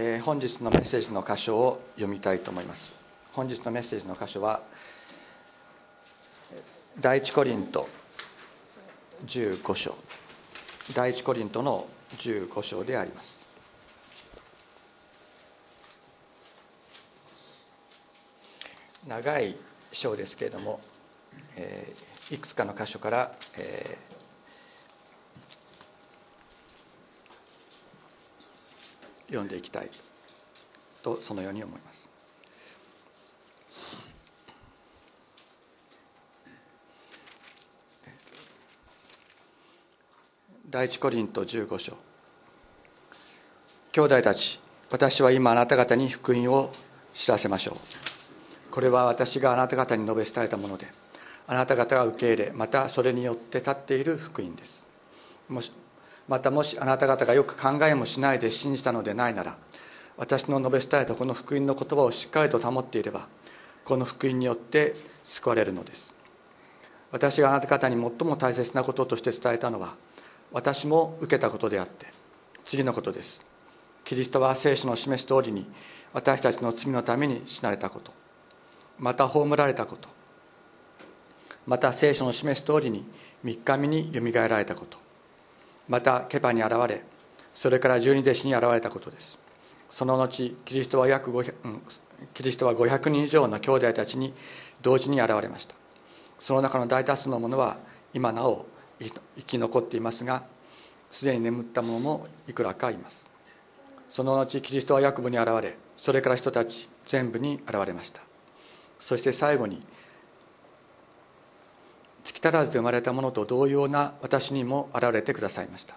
えー本日のメッセージの箇所を読みたいと思います。本日のメッセージの箇所は第一コリント15章。第一コリントの15章であります。長い章ですけれども、えーいくつかの箇所から、えー読んでいきたいとそのように思います。第一コリント15章。兄弟たち私は今あなた方に福音を知らせましょう。これは私があなた方に述べ伝えたものであなた方が受け入れまたそれによって立っている福音です。もしまたもしあなた方がよく考えもしないで信じたのでないなら私の述べ伝えたこの福音の言葉をしっかりと保っていればこの福音によって救われるのです。私があなた方に最も大切なこととして伝えたのは私も受けたことであって次のことです。キリストは聖書の示す通りに私たちの罪のために死なれたこと。また葬られたこと。また聖書の示す通りに3日目によみがえられたこと。またケパに現れそれから十二弟子に現れたことです。その後キリストは約500、キリストは500人以上の兄弟たちに同時に現れました。その中の大多数の者は今なお生き残っていますがすでに眠った者もいくらかいます。その後キリストはヤコブに現れそれから人たち全部に現れました。そして最後に月足らずで生まれたものと同様な私にも現れてくださいました。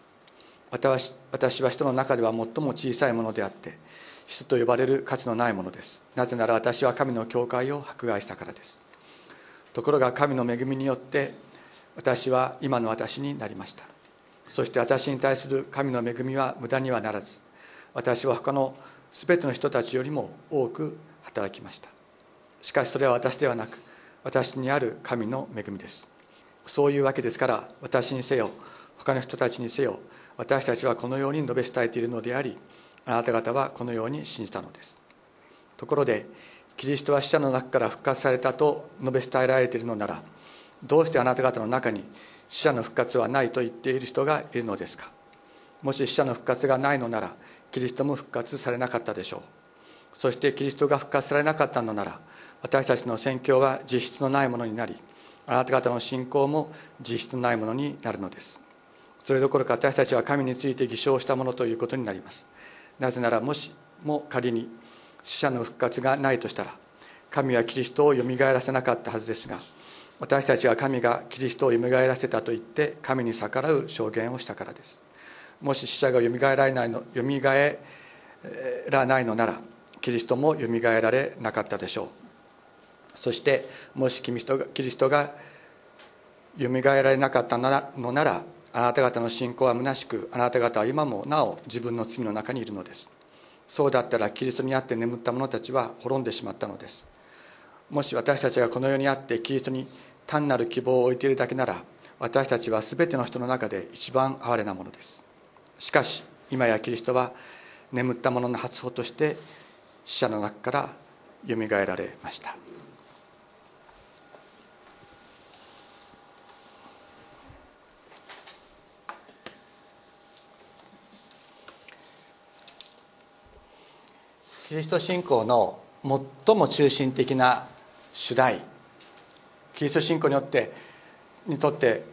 私私は人の中では最も小さいものであって人と呼ばれる価値のないものです。なぜなら私は神の教会を迫害したからです。ところが神の恵みによって私は今の私になりました。そして私に対する神の恵みは無駄にはならず私は他の全ての人たちよりも多く働きました。しかしそれは私ではなく私にある神の恵みです。そういうわけですから私にせよ他の人たちにせよ私たちはこのように述べ伝えているのでありあなた方はこのように信じたのです。ところでキリストは死者の中から復活されたと述べ伝えられているのならどうしてあなた方の中に死者の復活はないと言っている人がいるのですか。もし死者の復活がないのならキリストも復活されなかったでしょう。そしてキリストが復活されなかったのなら私たちの宣教は実質のないものになりあなた方の信仰も実質ないものになるのです。それどころか私たちは神について偽証したものということになります。なぜならもしも仮に死者の復活がないとしたら神はキリストをよみがえらせなかったはずですが私たちは神がキリストをよみがえらせたと言って神に逆らう証言をしたからです。もし死者がよみがえらないのよみがえらないのならキリストもよみがえられなかったでしょう。そしてもしキリストがキリストがよみがえられなかったのならあなた方の信仰は虚しくあなた方は今もなお自分の罪の中にいるのです。そうだったらキリストにあって眠った者たちは滅んでしまったのです。もし私たちがこの世にあってキリストに単なる希望を置いているだけなら私たちは全ての人の中で一番哀れなものです。しかし今やキリストは眠った者の初歩として死者の中からよみがえられました。キリスト信仰の最も中心的な主題キリスト信仰によってにとって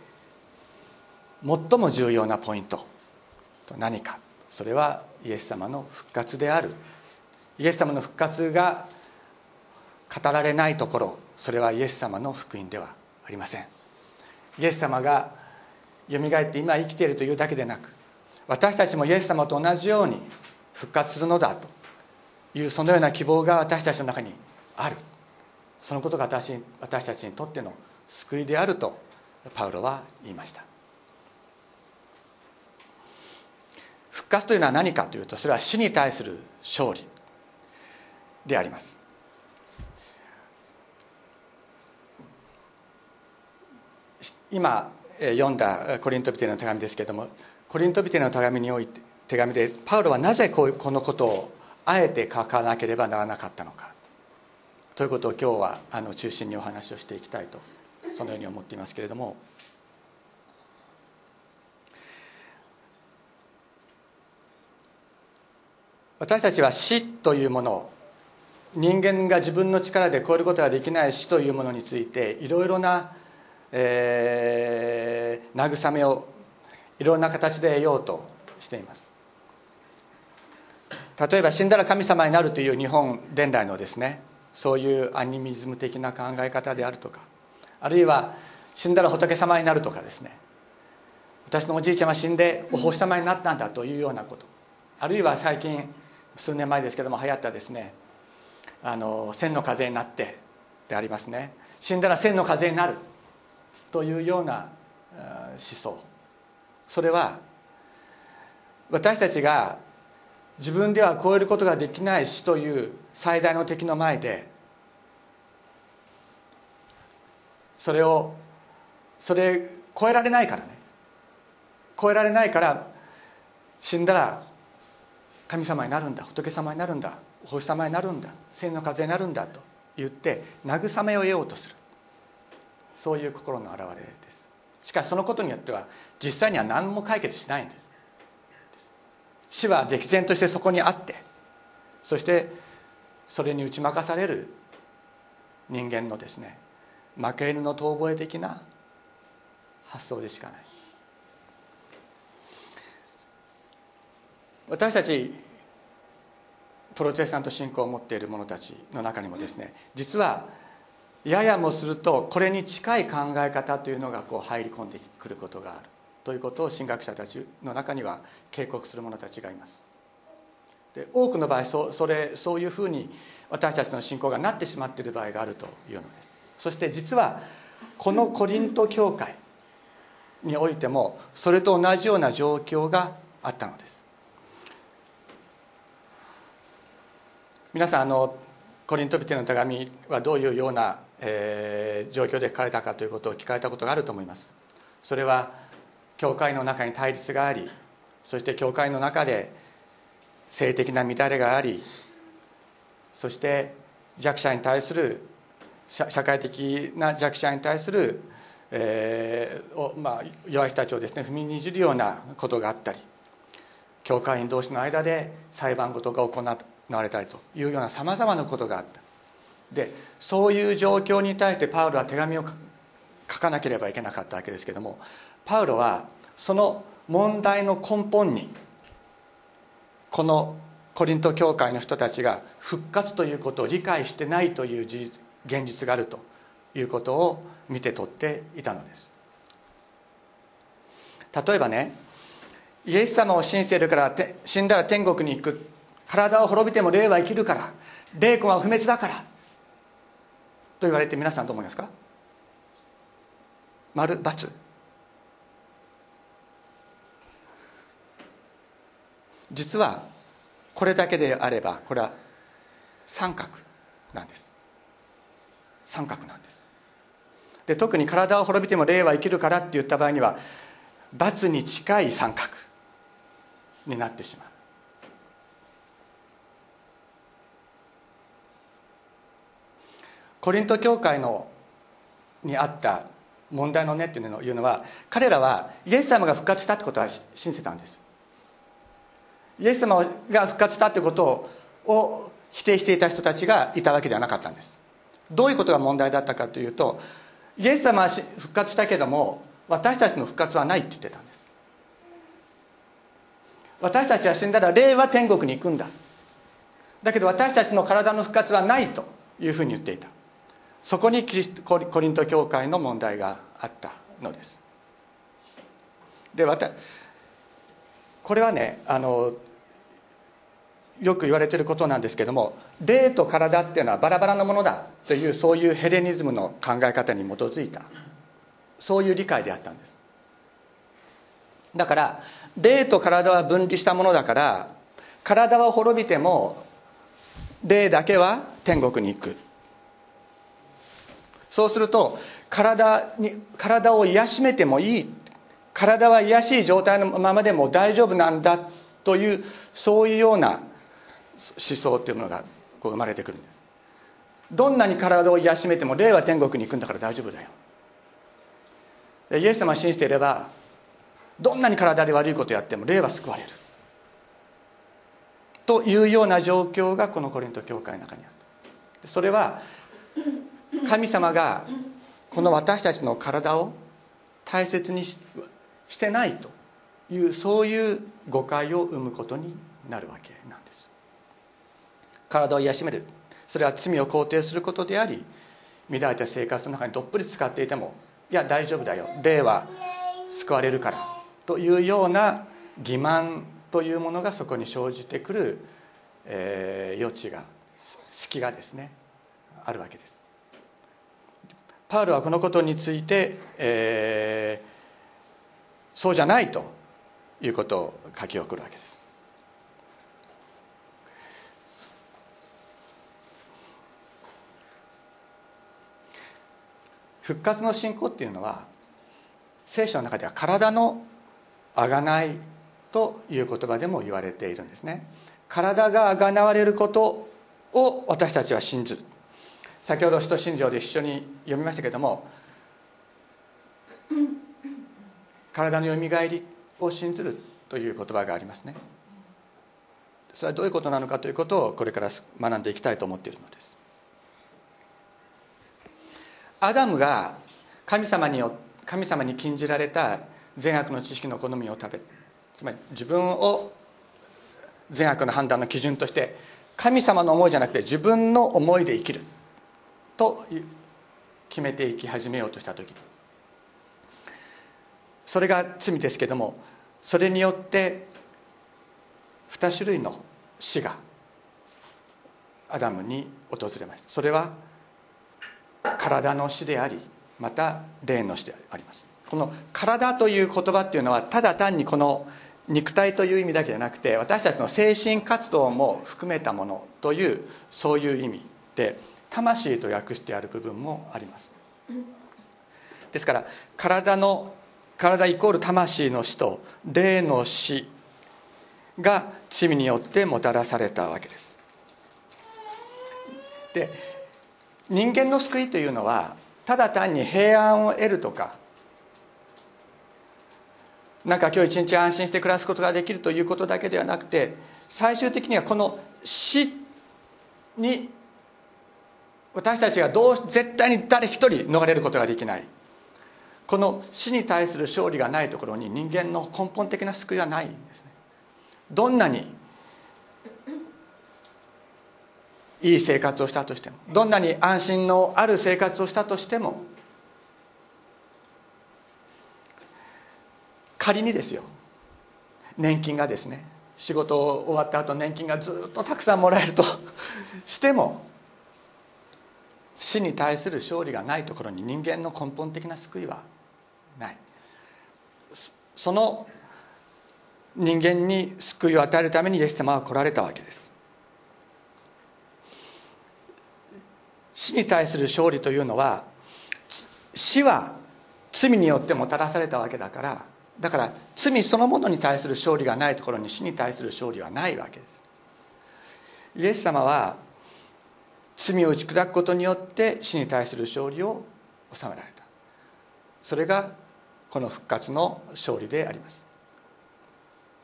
最も重要なポイントと何か。それはイエス様の復活である。イエス様の復活が語られないところそれはイエス様の福音ではありません。イエス様がよみがえって今生きているというだけでなく私たちもイエス様と同じように復活するのだというそのような希望が私たちの中にある。そのことが私私たちにとっての救いであるとパウロは言いました。復活というのは何かというとそれは死に対する勝利であります。今読んだコリントビテの手紙ですけれどもコリントビテの手紙において手紙でパウロはなぜこうこのことをあえて書かなければならなかったのか。ということを今日はあの中心にお話をしていきたいとそのように思っていますけれども。私たちは死というものを人間が自分の力で超えることができない死というものについていろいろな、えー、慰めをいろんな形で得ようとしています。例えば死んだら神様になるという日本伝来のですねそういうアニミズム的な考え方であるとかあるいは死んだら仏様になるとかですね私のおじいちゃんは死んでお星様になったんだというようなことあるいは最近数年前ですけども流行ったですねあの千の風になってでありますね。死んだら千の風になるというような思想。それは私たちが自分では超えることができない死という最大の敵の前でそれをそれ超えられないからね。超えられないから死んだら神様になるんだ仏様になるんだお星様になるんだ千の風になるんだと言って慰めを得ようとする。そういう心の表れです。しかしそのことによっては実際には何も解決しないんです。死は歴然としてそこにあってそしてそれに打ち負かされる人間のですね負け犬の遠吠え的な発想でしかない。私たちプロテスタント信仰を持っている者たちの中にもですね実はややもするとこれに近い考え方というのがこう入り込んでくることがある。ということを神学者たちの中には警告する者たちがいます。で多くの場合そそれそういうふうに私たちの信仰がなってしまっている場合があるというのです。そして実はこのコリント教会においてもそれと同じような状況があったのです。皆さんあのコリントビテの手紙はどういうような、えー、状況で書かれたかということを聞かれたことがあると思います。それは教会の中に対立がありそして教会の中で性的な乱れがありそして弱者に対する社会的な弱者に対する、えーまあ、弱い人たちをですね踏みにじるようなことがあったり教会員同士の間で裁判事が行われたりというようなさまざまなことがあった。でそういう状況に対してパウロは手紙を書かなければいけなかったわけですけどもパウロはその問題の根本にこのコリント教会の人たちが復活ということを理解してないという現実があるということを見て取っていたのです。例えばねイエス様を信じているから死んだら天国に行く。体を滅びても霊は生きるから霊魂は不滅だからと言われて皆さんどう思いますか？丸×実はこれだけであればこれは三角なんです。三角なんです。で特に体を滅びても霊は生きるからって言った場合には罰に近い三角になってしまう。コリント教会のにあった問題の根っていうのは彼らはイエス様が復活したってことは信じてたんです。イエス様が復活したってことを否定していた人たちがいたわけではなかったんです。どういうことが問題だったかというとイエス様は復活したけども私たちの復活はないって言ってたんです。私たちは死んだら霊は天国に行くんだ。だけど私たちの体の復活はないというふうに言っていた。そこにキリストコリント教会の問題があったのです。でこれはねあのよく言われてることなんですけども霊と体っていうのはバラバラなものだというそういうヘレニズムの考え方に基づいたそういう理解であったんです。だから霊と体は分離したものだから体は滅びても霊だけは天国に行く。そうすると体に体を癒しめてもいい。体は癒しい状態のままでも大丈夫なんだというそういうような思想っていうものがこう生まれてくるんです。どんなに体を癒しめても霊は天国に行くんだから大丈夫だよ。イエス様を信じていればどんなに体で悪いことをやっても霊は救われる。というような状況がこのコリント教会の中にあった。それは神様がこの私たちの体を大切にしてないというそういう誤解を生むことになるわけな。んです体を癒しめる。それは罪を肯定することであり乱れた生活の中にどっぷり使っていてもいや大丈夫だよ。霊は救われるからというような欺瞞というものがそこに生じてくる、えー、余地が隙がですねあるわけです。パウロはこのことについて、えー、そうじゃないということを書き送るわけです。復活の信仰っていうのは聖書の中では体の贖いという言葉でも言われているんですね。体が贖われることを私たちは信ずる。先ほど使徒信条で一緒に読みましたけども体のよみがえりを信ずるという言葉がありますね。それはどういうことなのかということをこれから学んでいきたいと思っているのです。アダムが神様に神様に禁じられた善悪の知識の好みを食べつまり自分を善悪の判断の基準として神様の思いじゃなくて自分の思いで生きると決めていき始めようとした時。それが罪ですけどもそれによって2種類の死がアダムに訪れました。それは体の死でありまた霊の死であります。この体という言葉っていうのはただ単にこの肉体という意味だけじゃなくて私たちの精神活動も含めたものというそういう意味で魂と訳してある部分もあります。ですから体の体イコール魂の死と霊の死が罪によってもたらされたわけです。で人間の救いというのはただ単に平安を得るとかなんか今日一日安心して暮らすことができるということだけではなくて最終的にはこの死に私たちがどう絶対に誰一人逃れることができない。この死に対する勝利がないところに人間の根本的な救いはないんですね。どんなにいい生活をしたとしてもどんなに安心のある生活をしたとしても仮にですよ年金がですね仕事終わった後年金がずっとたくさんもらえると しても死に対する勝利がないところに人間の根本的な救いはない。その人間に救いを与えるためにイエス様は来られたわけです。死に対する勝利というのは死は罪によってもたらされたわけだからだから罪そのものに対する勝利がないところに死に対する勝利はないわけです。イエス様は罪を打ち砕くことによって死に対する勝利を収められた。それがこの復活の勝利であります。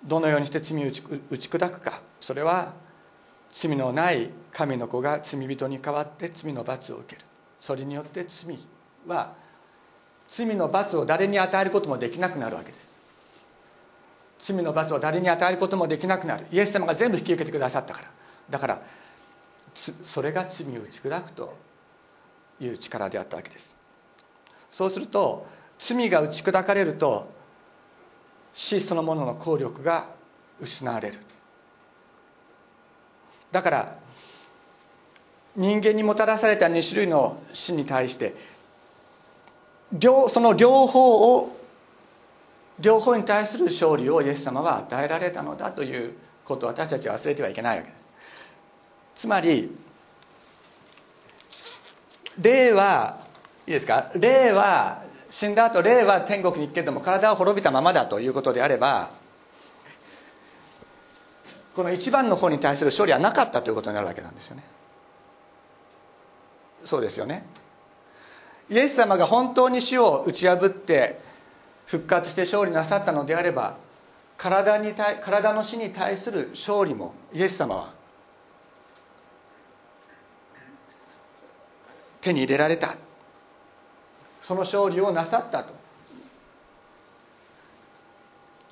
どのようにして罪を打ち砕くか。それは罪のない神の子が罪人に代わって罪の罰を受ける。それによって罪は罪の罰を誰に与えることもできなくなるわけです。罪の罰を誰に与えることもできなくなる。イエス様が全部引き受けてくださったから。だからそれが罪を打ち砕くという力であったわけです。そうすると罪が打ち砕かれると死そのものの効力が失われる。だから人間にもたらされた2種類の死に対して両その両方を両方に対する勝利をイエス様は与えられたのだということを私たちは忘れてはいけないわけです。つまり霊はいいですか？霊は死んだ後霊は天国に行くけれども体は滅びたままだということであればこの一番の方に対する勝利はなかったということになるわけなんですよね。そうですよね。イエス様が本当に死を打ち破って復活して勝利なさったのであれば体に対体の死に対する勝利もイエス様は手に入れられた。その勝利をなさったと。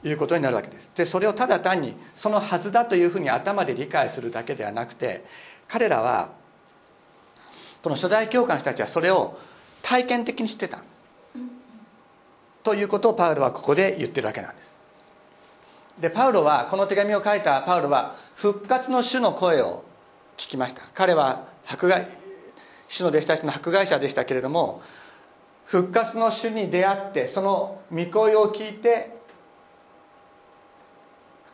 いうことになるわけです。でそれをただ単にそのはずだというふうに頭で理解するだけではなくて彼らはこの初代教会の人たちはそれを体験的に知ってたんです。ということをパウロはここで言ってるわけなんです。でパウロはこの手紙を書いたパウロは復活の主の声を聞きました。彼は迫害主の弟子たちの迫害者でしたけれども復活の主に出会ってその御声を聞いて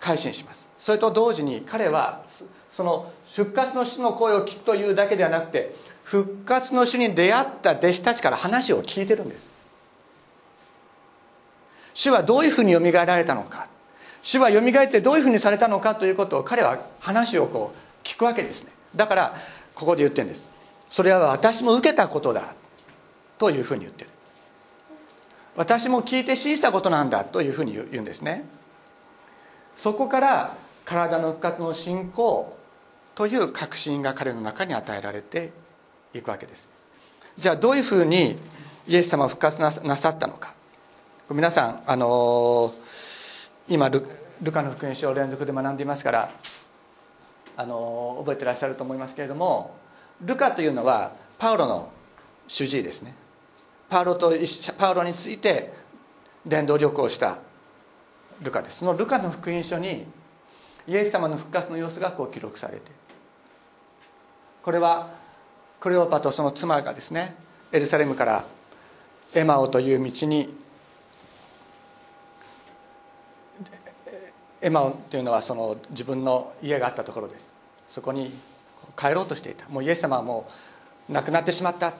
改心します。それと同時に彼はその復活の主の声を聞くというだけではなくて復活の主に出会った弟子たちから話を聞いてるんです。主はどういうふうによみがえられたのか。主はよみがえってどういうふうにされたのかということを彼は話をこう聞くわけですね。だからここで言ってるんです。それは私も受けたことだ。というふうに言ってる。私も聞いて信じたことなんだ。というふうに言うんですね。そこから体の復活の信仰という確信が彼の中に与えられていくわけです。じゃあどういうふうにイエス様を復活なさったのか。皆さんあの今ルカの福音書を連続で学んでいますからあの覚えてらっしゃると思いますけれどもルカというのはパウロの主治医ですね。パウロとパウロについて伝道旅行したルカです。そのルカの福音書にイエス様の復活の様子がこう記録されてこれはクレオパとその妻がですねエルサレムからエマオという道にエマオというのはその自分の家があったところです。そこに帰ろうとしていた。もうイエス様はもう亡くなってしまった。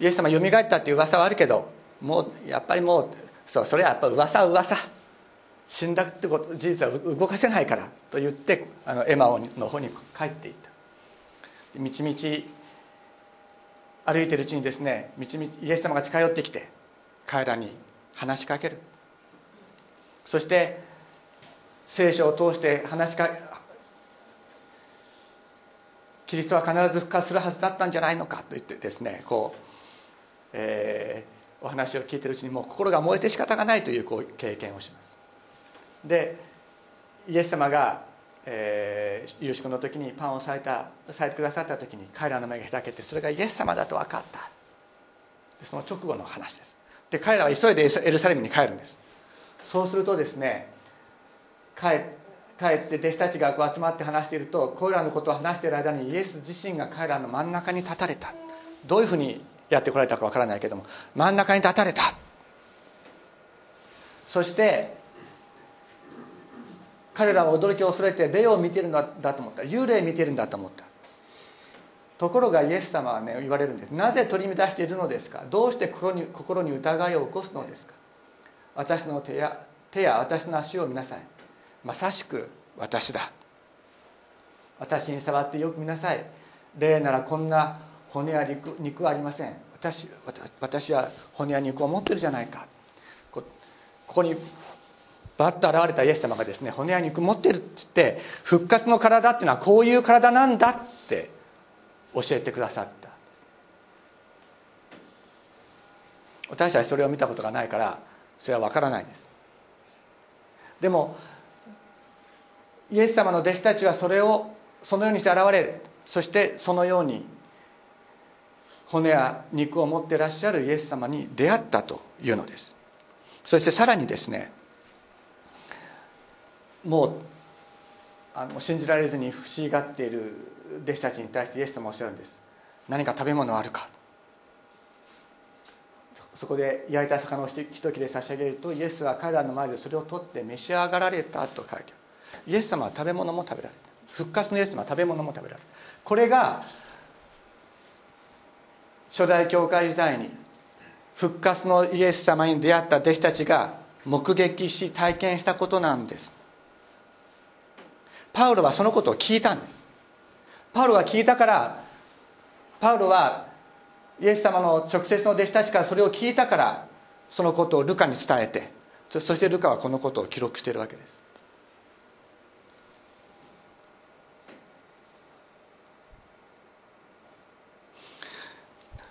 イエス様よみがえったっていう噂はあるけどもうやっぱりもうそうそれはやっぱ噂は噂。死んだってこと事実は動かせないからと言ってあのエマオの方に帰っていった。みちみち歩いてるうちにですねみちみちイエス様が近寄ってきて彼らに話しかける。そして聖書を通して話しかキリストは必ず復活するはずだったんじゃないのかと言ってですねこう、えー、お話を聞いてるうちにもう心が燃えて仕方がないというこう経験をします。でイエス様が、えー、夕食の時にパンを裂いた裂いてくださった時に彼らの目が開けてそれがイエス様だと分かった。でその直後の話です。で彼らは急いでエルサレムに帰るんです。そうするとですね帰帰って弟子たちがこう集まって話しているとこれらのことを話している間にイエス自身が彼らの真ん中に立たれた。どういうふうにやってこられたかわからないけども真ん中に立たれた。そして彼らは驚きを恐れて霊を見てるんだと思った。幽霊見てるんだと思った。ところがイエス様はね言われるんです。なぜ取り乱しているのですか？どうして心に心に疑いを起こすのですか？私の手や手や私の足を見なさい。まさしく私だ。私に触ってよく見なさい。霊ならこんな骨や肉肉はありません。私私は骨や肉を持ってるじゃないか。ここにバッと現れたイエス様がですね骨や肉持ってるっつって復活の体っていうのはこういう体なんだって教えてくださった私たちそれを見たことがないからそれは分からないんです。でもイエス様の弟子たちはそれをそのようにして現れる。そしてそのように骨や肉を持ってらっしゃるイエス様に出会ったというのです。そしてさらにですねもうあの信じられずに不思議がっている弟子たちに対してイエス様おっしゃるんです。何か食べ物あるか。そこで焼いた魚を一切れ差し上げるとイエスは彼らの前でそれを取って召し上がられたと書いてある。イエス様は食べ物も食べられた。復活のイエス様は食べ物も食べられた。これが初代教会時代に復活のイエス様に出会った弟子たちが目撃し体験したことなんです。パウロはそのことを聞いたんです。パウロが聞いたからパウロはイエス様の直接の弟子たちからそれを聞いたからそのことをルカに伝えてそしてルカはこのことを記録しているわけです。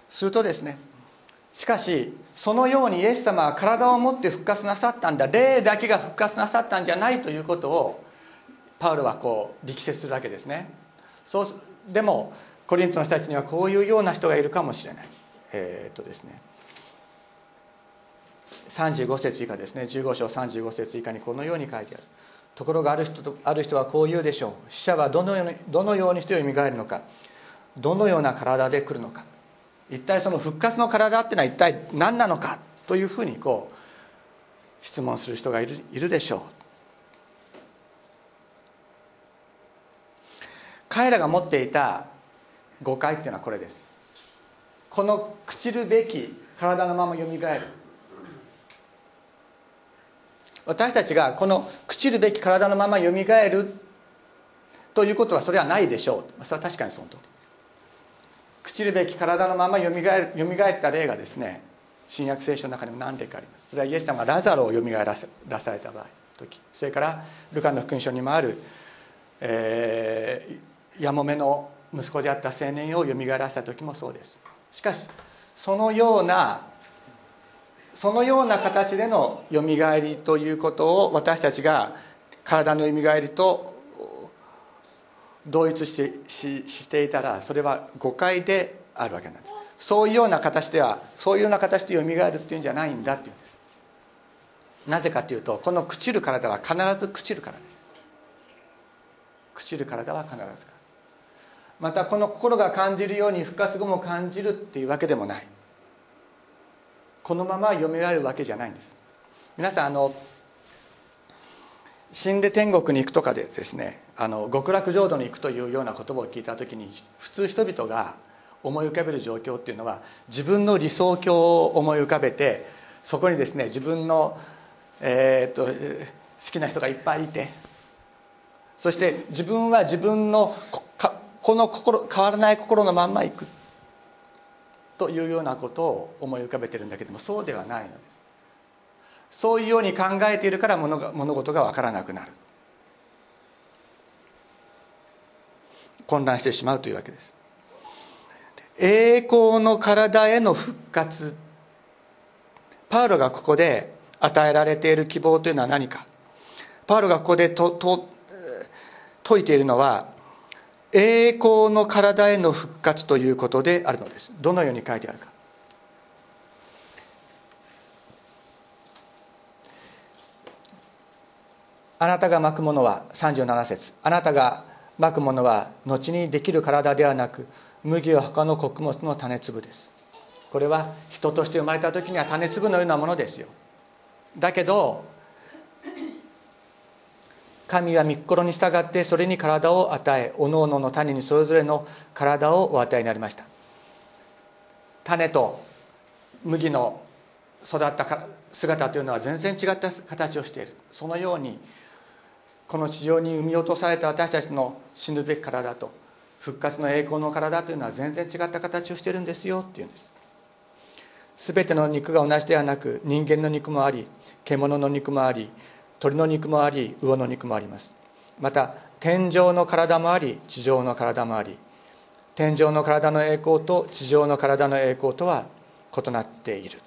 するとですねしかしそのようにイエス様は体を持って復活なさったんだ。霊だけが復活なさったんじゃないということをパウロはこう力説するわけですね。そうでもコリントの人たちにはこういうような人がいるかもしれない。えー、っとですね。35節以下ですね。15章35節以下にこのように書いてある。ところがある人とある人はこう言うでしょう。死者はどのようにどのようにしてよみがえるのか。どのような体で来るのか。一体その復活の体っていうのは一体何なのか。というふうにこう質問する人がいるいるでしょう。彼らが持っていた誤解っていうのはこれです。この朽ちるべき体のままよみがえる。私たちがこの朽ちるべき体のままよみがえるということはそれはないでしょう。それは確かにその通り。朽ちるべき体のままよみがえるよみがえった例がですね新約聖書の中にも何例かあります。それはイエス様がラザロをよみがえらせらされた場合時。それからルカの福音書にもある、えー、やもめの息子であった青年をよみがえらせた時もそうです。しかしそのようなそのような形でのよみがえりということを私たちが体のよみがえりと同一してししていたらそれは誤解であるわけなんです。そういうような形ではそういうような形でよみがえるっていうんじゃないんだっていうんです。なぜかというとこの朽ちる体は必ず朽ちるからです。朽ちる体は必ずから。またこの心が感じるように復活後も感じるっていうわけでもない。このままよみがえるわけじゃないんです。皆さんあの死んで天国に行くとかでですねあの極楽浄土に行くというような言葉を聞いた時に普通人々が思い浮かべる状況っていうのは自分の理想郷を思い浮かべてそこにですね自分の、えー、っと好きな人がいっぱいいてそして自分は自分のこの心変わらない心のまんま行くというようなことを思い浮かべてるんだけどもそうではないのです。そういうように考えているから物が物事が分からなくなる。混乱してしまうというわけです。栄光の体への復活。パウロがここで与えられている希望というのは何か。パウロがここでとと説いているのは栄光の体への復活ということであるのです。どのように書いてあるか。あなたが巻くものは37節。あなたが巻くものは後にできる体ではなく麦を他の穀物の種粒です。これは人として生まれた時には種粒のようなものですよ。だけど神は御心に従ってそれに体を与えおのおのの種にそれぞれの体をお与えになりました。種と麦の育った姿というのは全然違った形をしている。そのようにこの地上に産み落とされた私たちの死ぬべき体と復活の栄光の体というのは全然違った形をしてるんですよっていうんです。全ての肉が同じではなく人間の肉もあり獣の肉もあり鳥の肉もあり魚の肉もあります。また天上の体もあり地上の体もあり。天上の体の栄光と地上の体の栄光とは異なっている。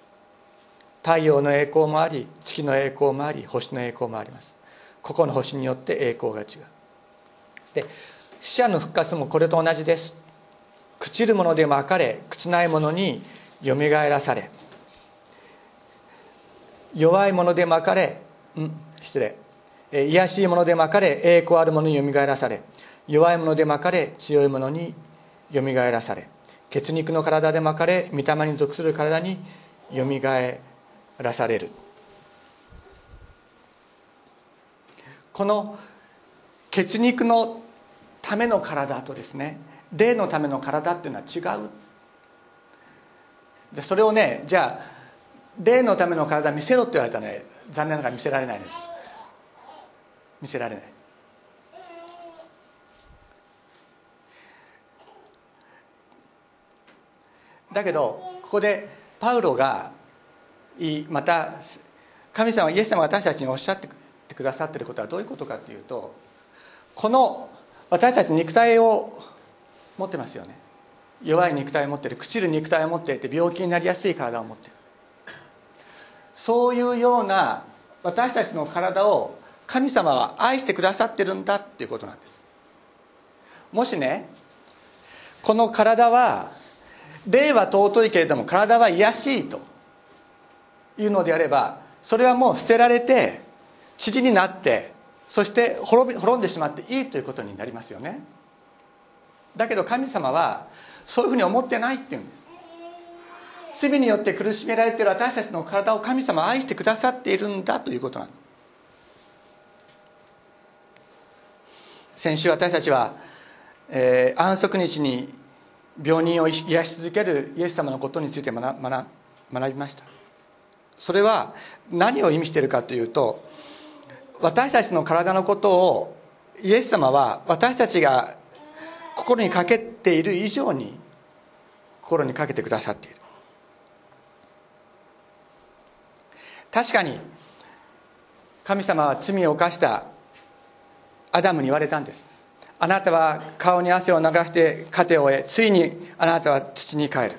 太陽の栄光もあり月の栄光もあり星の栄光もあります。個々の星によって栄光が違う。そして死者の復活もこれと同じです。朽ちるものでまかれ朽ちないものによみがえらされ弱いものでまかれん失礼。癒しいものでまかれ栄光あるものによみがえらされ。弱いものでまかれ強いものによみがえらされ。血肉の体でまかれ御霊に属する体によみがえらされる。この血肉のための体とですね霊のための体っていうのは違う。でそれをねじゃあ霊のための体見せろって言われたらね。残念ながら見せられないです。見せられない。だけどここでパウロがまた神様イエス様私たちにおっしゃってくださってることはどういうことかというとこの私たち肉体を持ってますよね。弱い肉体を持ってる朽ちる肉体を持っていて病気になりやすい体を持ってる。そういうような私たちの体を神様は愛してくださってるんだっていうことなんです。もしねこの体は霊は尊いけれども体は卑しいというのであればそれはもう捨てられて塵になってそして滅び滅んでしまっていいということになりますよね。だけど神様はそういうふうに思ってないっていうんです。罪によって苦しめられている私たちの体を神様は愛してくださっているんだということなんです先週私たちは、えー、安息日に病人を癒し続けるイエス様のことについて学学びました。それは何を意味しているかというと私たちの体のことをイエス様は私たちが心にかけている以上に心にかけてくださっている。確かに神様は罪を犯したアダムに言われたんです。あなたは顔に汗を流して糧を得ついにあなたは土に帰る。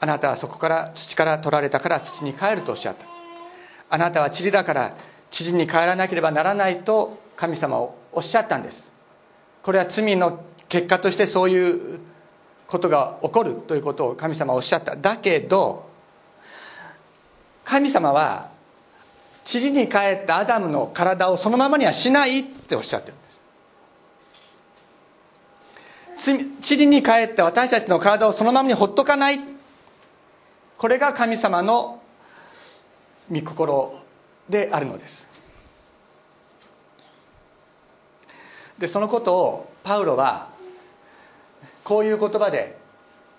あなたはそこから土から取られたから土に帰るとおっしゃった。あなたは塵だから塵に帰らなければならないと神様をおっしゃったんです。これは罪の結果としてそういうことが起こるということを神様はおっしゃった。だけど神様は塵に帰ったアダムの体をそのままにはしないっておっしゃってるんです。塵に帰って私たちの体をそのままにほっとかない。これが神様の御心であるのです。でそのことをパウロはこういう言葉で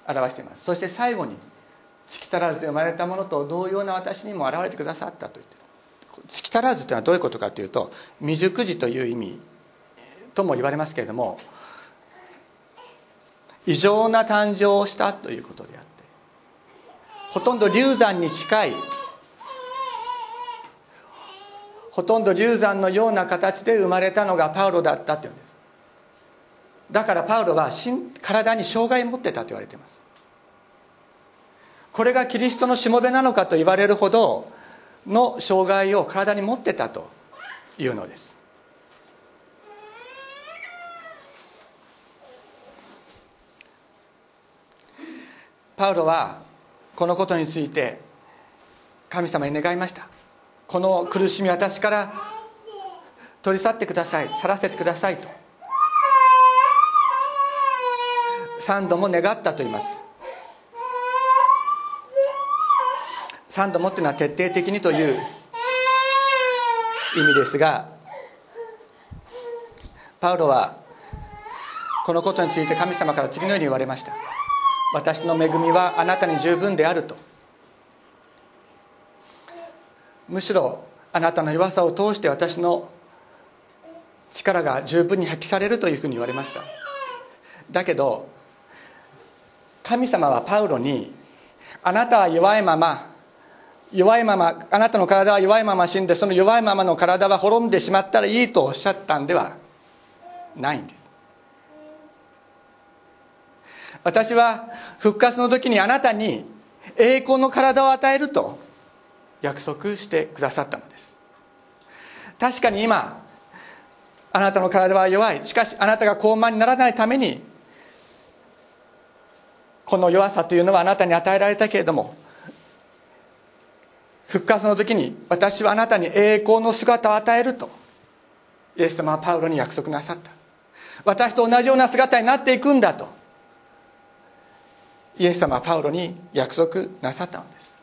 表しています。そして最後に「月足らずで生まれたものと同様な私にも現れてくださった」と言って月足らずというのはどういうことかというと未熟児という意味とも言われますけれども異常な誕生をしたということであってほとんど流産に近いほとんど流産のような形で生まれたのがパウロだったっていうんです。だからパウロは体に障害を持ってたと言われています。これがキリストのしもべなのかと言われるほどの障害を体に持ってたというのです。パウロはこのことについて神様に願いました。この苦しみ私から取り去ってください。去らせてくださいと。3度も願ったと言います。3度もっていうのは徹底的にという意味ですがパウロはこのことについて神様から次のように言われました。私の恵みはあなたに十分であると。むしろあなたの弱さを通して私の力が十分に発揮されるというふうに言われました。だけど神様はパウロにあなたは弱いまま弱いままあなたの体は弱いまま死んでその弱いままの体は滅んでしまったらいいとおっしゃったんではないんです。私は復活の時にあなたに栄光の体を与えると約束してくださったのです。確かに今あなたの体は弱い。しかしあなたが高慢にならないためにこの弱さというのはあなたに与えられたけれども復活の時に私はあなたに栄光の姿を与えるとイエス様はパウロに約束なさった。私と同じような姿になっていくんだとイエス様はパウロに約束なさったのです。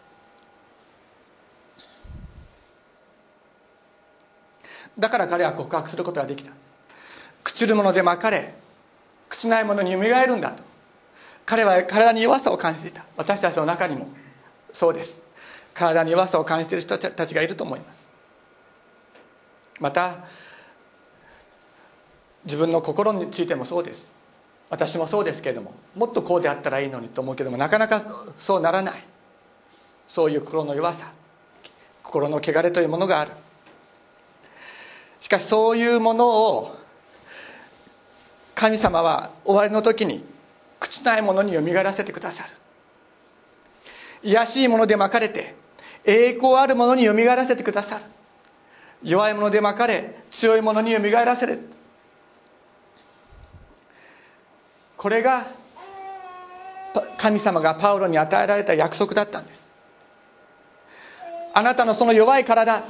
だから彼は告白することができた。朽ちるものでまかれ朽ちないものによみがえるんだと。彼は体に弱さを感じていた。私たちの中にもそうです。体に弱さを感じている人たちがいると思います。また自分の心についてもそうです。私もそうですけれどももっとこうであったらいいのにと思うけどもなかなかそうならない。そういう心の弱さ心の汚れというものがある。しかしそういうものを神様は終わりの時に朽ちないものによみがらせてくださる。卑しいものでまかれて栄光あるものによみがえらせてくださる。弱いものでまかれ強いものによみがえらせる。これが神様がパウロに与えられた約束だったんです。あなたのその弱い体。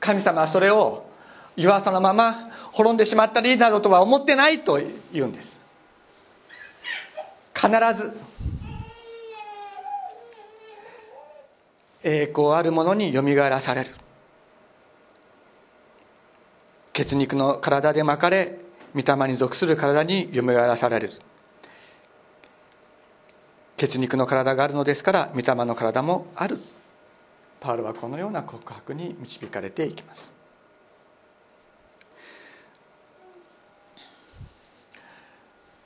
神様はそれを弱さのまま滅んでしまったりなどとは思ってないと言うんです。必ず栄光あるものによみがえらされる。血肉の体で巻かれ御霊に属する体によみがえらされる。血肉の体があるのですから御霊の体もある。パウロはこのような告白に導かれていきます。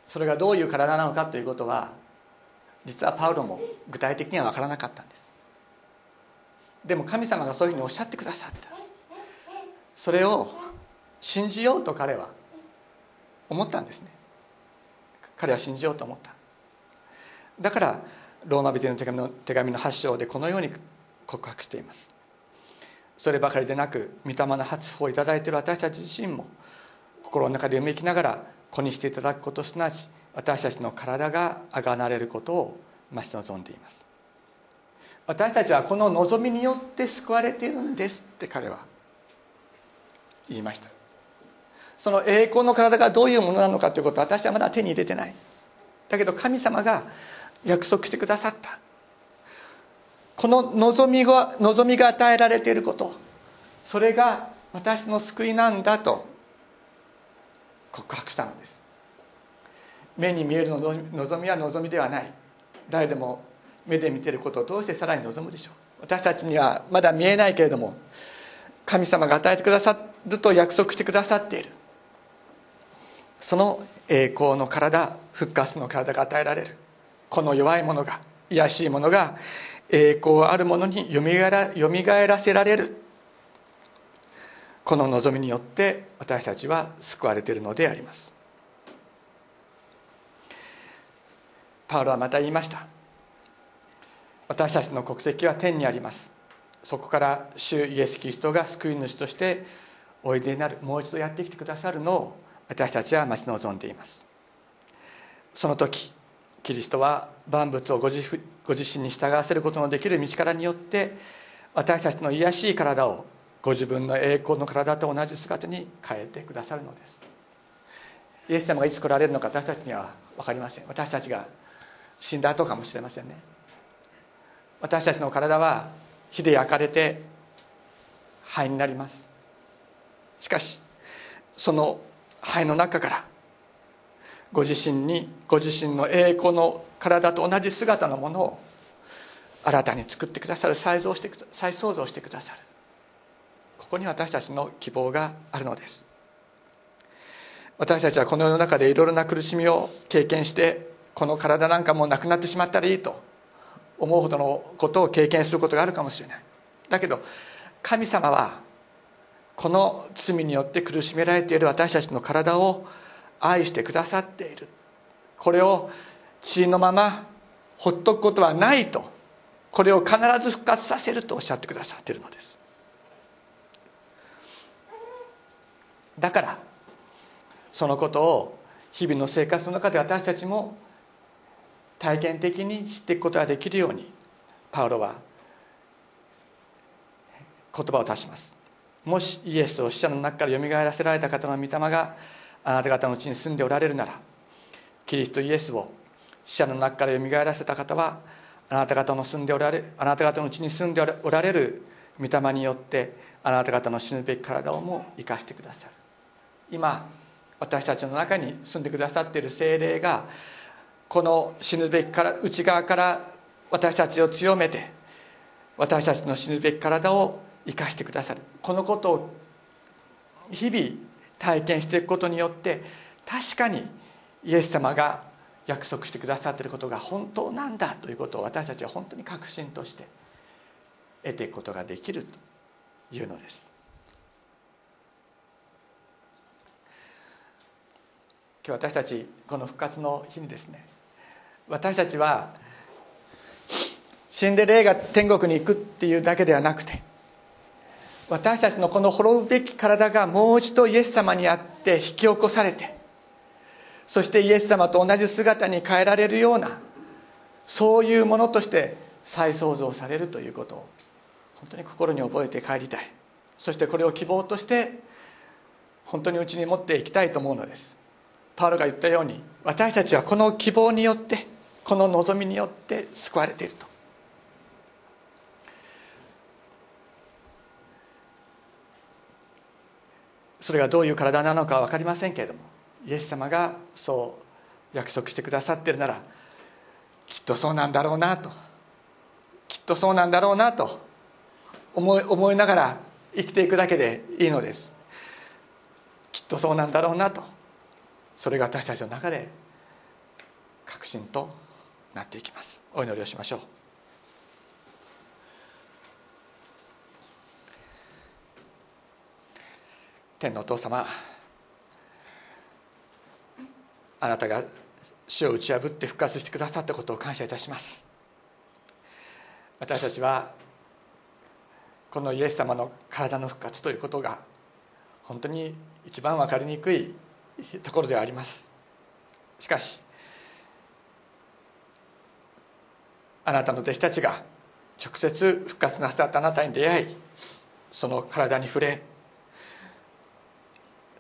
それがどういう体なのかということは実はパウロも具体的には分からなかったんです。でも神様がそういうふうにおっしゃってくださった。それを信じようと彼は思ったんですね。彼は信じようと思った。だからローマ人の手紙の手紙の8章でこのように告白しています。そればかりでなく御霊の発歩をいただいている私たち自身も心の中で読みきながら子にしていただくことすなわち私たちの体があがなれることを待ち望んでいます。私たちはこの望みによって救われているんですって彼は言いました。その栄光の体がどういうものなのかということは私はまだ手に入れてない。だけど神様が約束してくださった。この望みが望みが与えられていること。それが私の救いなんだと。告白したのです。目に見えるの望みは望みではない。誰でも目で見てることを通してさらに望むでしょう？私たちにはまだ見えないけれども神様が与えてくださると約束してくださっている。その栄光の体復活の体が与えられる。この弱いものが卑しいものが栄光あるものによみがらよみがえらせられる。この望みによって私たちは救われているのであります。パウロはまた言いました。私たちの国籍は天にあります。そこから主イエス・キリストが救い主としておいでになるもう一度やってきてくださるのを私たちは待ち望んでいます。その時キリストは万物をご自ご自身に従わせることのできる道からによって私たちの卑しい体をご自分の栄光の体と同じ姿に変えてくださるのです。イエス様がいつ来られるのか私たちには分かりません。私たちが死んだ後かもしれませんね。私たちの体は火で焼かれて灰になります。しかしその灰の中からご自身にご自身の栄光の体と同じ姿のものを新たに作ってくださる再造して再創造してくださる。ここに私たちの希望があるのです。私たちはこの世の中でいろいろな苦しみを経験してこの体なんかもうなくなってしまったらいいと思うほどのことを経験することがあるかもしれない。だけど神様はこの罪によって苦しめられている私たちの体を愛してくださっている。これを血のままほっとくことはないとこれを必ず復活させるとおっしゃってくださっているのです。だからそのことを日々の生活の中で私たちも体験的に知っていくことができるようにパウロは言葉を足します。もしイエスを死者の中からよみがえらせられた方の御霊があなた方のうちに住んでおられるならキリストイエスを死者の中からよみがえらせた方はあなた方の住んでおられあなた方のうちに住んでおられる御霊によってあなた方の死ぬべき体をも生かしてくださる。今私たちの中に住んでくださっている精霊がこの死ぬべきから内側から私たちを強めて私たちの死ぬべき体を生かしてくださる。このことを日々体験していくことによって確かにイエス様が約束してくださっていることが本当なんだということを私たちは本当に確信として得ていくことができるというのです。今日私たちこの復活の日にですね私たちは死んで霊が天国に行くっていうだけではなくて私たちのこの滅ぶべき体がもう一度イエス様にあって引き起こされてそしてイエス様と同じ姿に変えられるようなそういうものとして再創造されるということを本当に心に覚えて帰りたい。そしてこれを希望として本当にうちに持っていきたいと思うのです。パウロが言ったように私たちはこの希望によってこの望みによって救われていると。それがどういう体なのかは分かりませんけれどもイエス様がそう約束してくださってるならきっとそうなんだろうなときっとそうなんだろうなと思い思いながら生きていくだけでいいのです。きっとそうなんだろうなとそれが私たちの中で確信となっていきます。お祈りをしましょう。天のお父様あなたが死を打ち破って復活してくださったことを感謝いたします。私たちはこのイエス様の体の復活ということが本当に一番分かりにくいところではあります。しかしあなたの弟子たちが直接復活なさったあなたに出会いその体に触れ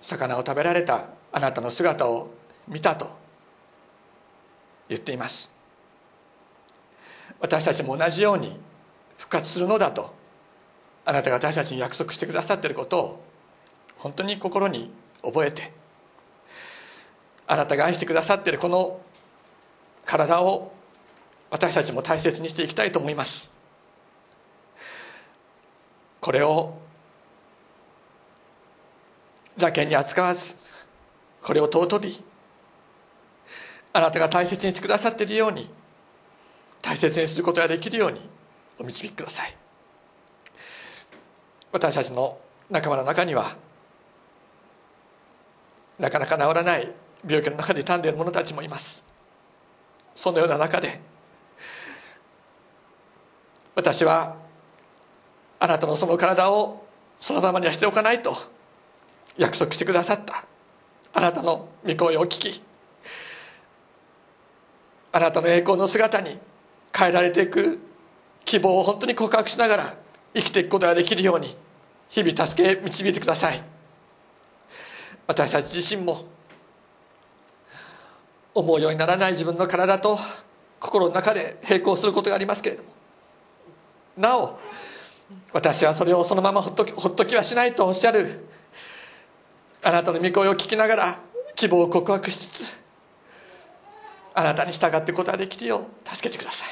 魚を食べられたあなたの姿を見たと言っています。私たちも同じように復活するのだとあなたが私たちに約束してくださっていることを本当に心に覚えてあなたが愛してくださっているこの体を私たちも大切にしていきたいと思います。これを邪険に扱わずこれを尊びあなたが大切にしてくださっているように大切にすることができるようにお導きください。私たちの仲間の中にはなかなか治らない病気の中で傷んでいる者たちもいます。そのような中で私はあなたのその体をそのままにはしておかないと約束してくださった。あなたの御声を聞きあなたの栄光の姿に変えられていく希望を本当に告白しながら生きていくことができるように日々助け導いてください。私たち自身も思うようにならない自分の体と心の中で並行することがありますけれどもなお私はそれをそのままほっときほっときはしないとおっしゃる。あなたの御声を聞きながら希望を告白しつつあなたに従ってことができるよう助けてください。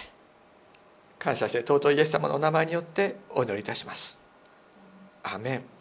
感謝して尊いイエス様のお名前によってお祈りいたします。アメン。